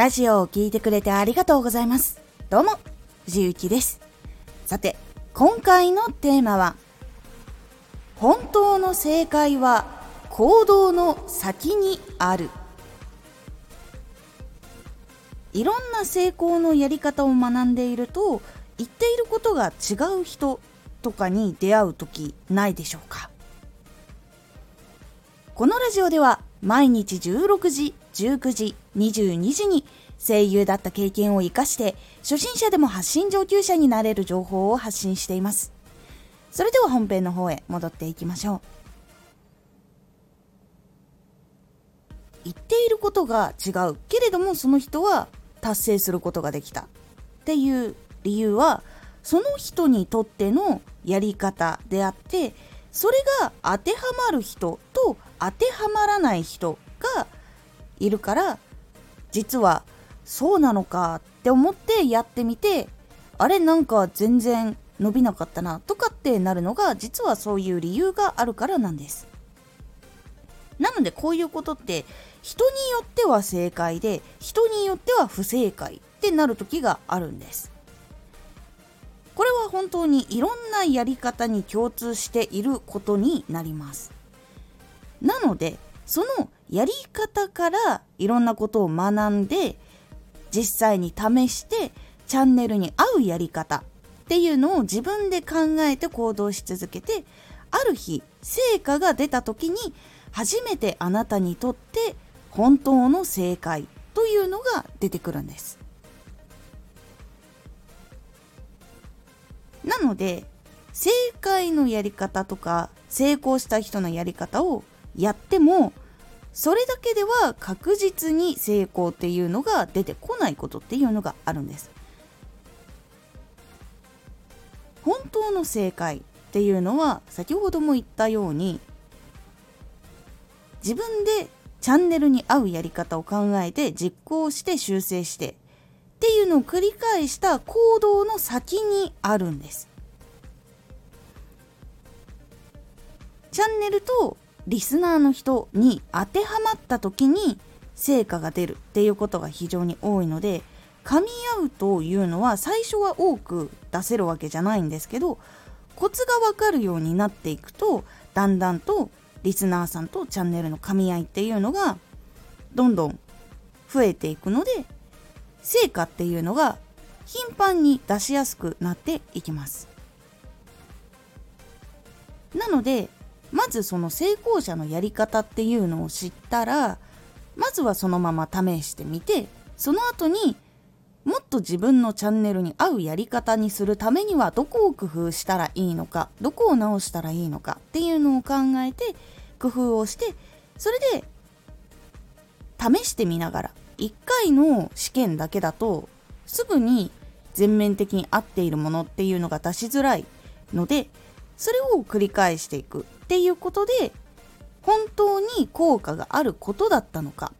ラジオを聴いてくれてありがとうございます。どうも、藤幸です。さて、今回のテーマは、本当の正解は行動の先にある。いろんな成功のやり方を学んでいると、言っていることが違う人とかに出会う時ないでしょうか？このラジオでは毎日16時19時22時に声優だった経験を生かして初心者でも発信上級者になれる情報を発信しています。それでは本編の方へ戻っていきましょう。言っていることが違うけれどもその人は達成することができた。っていう理由はその人にとってのやり方であってそれが当てはまる人と当てはまらない人がいるから実はそうなのかって思ってやってみてあれなんか全然伸びなかったなとかってなるのが実はそういう理由があるからなんです。なのでこういうことって人によっては正解で人によっては不正解ってなる時があるんです。これは本当にいろんなやり方に共通していることになります。なのでそのやり方からいろんなことを学んで実際に試してチャンネルに合うやり方っていうのを自分で考えて行動し続けてある日成果が出た時に初めてあなたにとって本当の正解というのが出てくるんです。なので正解のやり方とか成功した人のやり方をやってもそれだけでは確実に成功っていうのが出てこないことっていうのがあるんです。本当の正解っていうのは先ほども言ったように自分でチャンネルに合うやり方を考えて実行して修正してっていうのを繰り返した行動の先にあるんです。チャンネルとリスナーの人に当てはまった時に成果が出るっていうことが非常に多いので噛み合うというのは最初は多く出せるわけじゃないんですけどコツがわかるようになっていくとだんだんとリスナーさんとチャンネルの噛み合いっていうのがどんどん増えていくので成果っていうのが頻繁に出しやすくなっていきます。なのでまずその成功者のやり方っていうのを知ったらまずはそのまま試してみてその後にもっと自分のチャンネルに合うやり方にするためにはどこを工夫したらいいのかどこを直したらいいのかっていうのを考えて工夫をしてそれで試してみながら1回の試験だけだとすぐに全面的に合っているものっていうのが出しづらいのでそれを繰り返していく。っていうことで本当に効果があることだったのか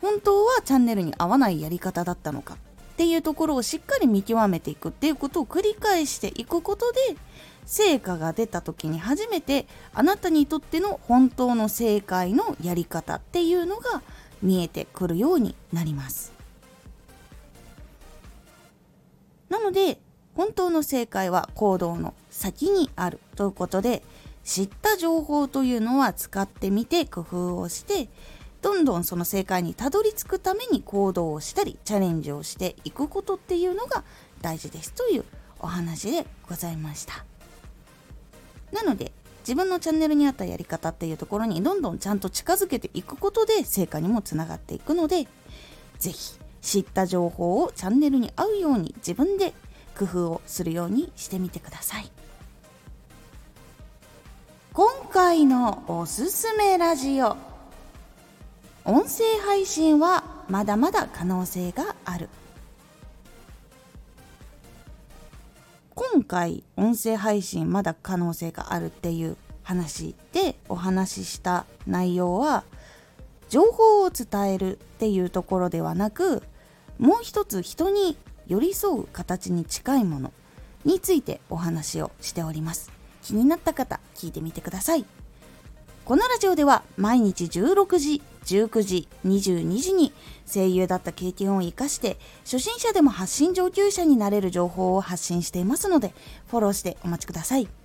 本当はチャンネルに合わないやり方だったのかっていうところをしっかり見極めていくっていうことを繰り返していくことで成果が出た時に初めてあなたにとっての本当の正解のやり方っていうのが見えてくるようになります。なので本当の正解は行動の先にあるということで知った情報というのは使ってみて工夫をしてどんどんその正解にたどり着くために行動をしたりチャレンジをしていくことっていうのが大事ですというお話でございましたなので自分のチャンネルに合ったやり方っていうところにどんどんちゃんと近づけていくことで成果にもつながっていくので是非知った情報をチャンネルに合うように自分で工夫をするようにしてみてください。今回のおすすめラジオ。音声配信はまだまだ可能性がある。今回音声配信まだ可能性があるっていう話でお話しした内容は情報を伝えるっていうところではなくもう一つ人に寄り添う形に近いものについてお話をしております。気になった方聞いてみてくださいこのラジオでは毎日16時19時、22時に声優だった経験を生かして初心者でも発信上級者になれる情報を発信していますのでフォローしてお待ちください。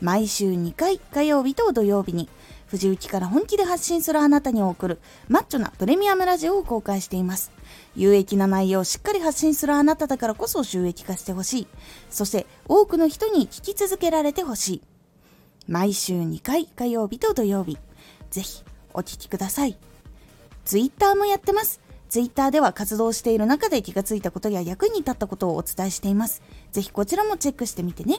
毎週2回火曜日と土曜日に藤雪から本気で発信するあなたに送るマッチョなプレミアムラジオを公開しています。有益な内容をしっかり発信するあなただからこそ収益化してほしい。そして多くの人に聞き続けられてほしい。毎週2回火曜日と土曜日。ぜひお聴きください。ツイッターもやってます。ツイッターでは活動している中で気がついたことや役に立ったことをお伝えしています。ぜひこちらもチェックしてみてね。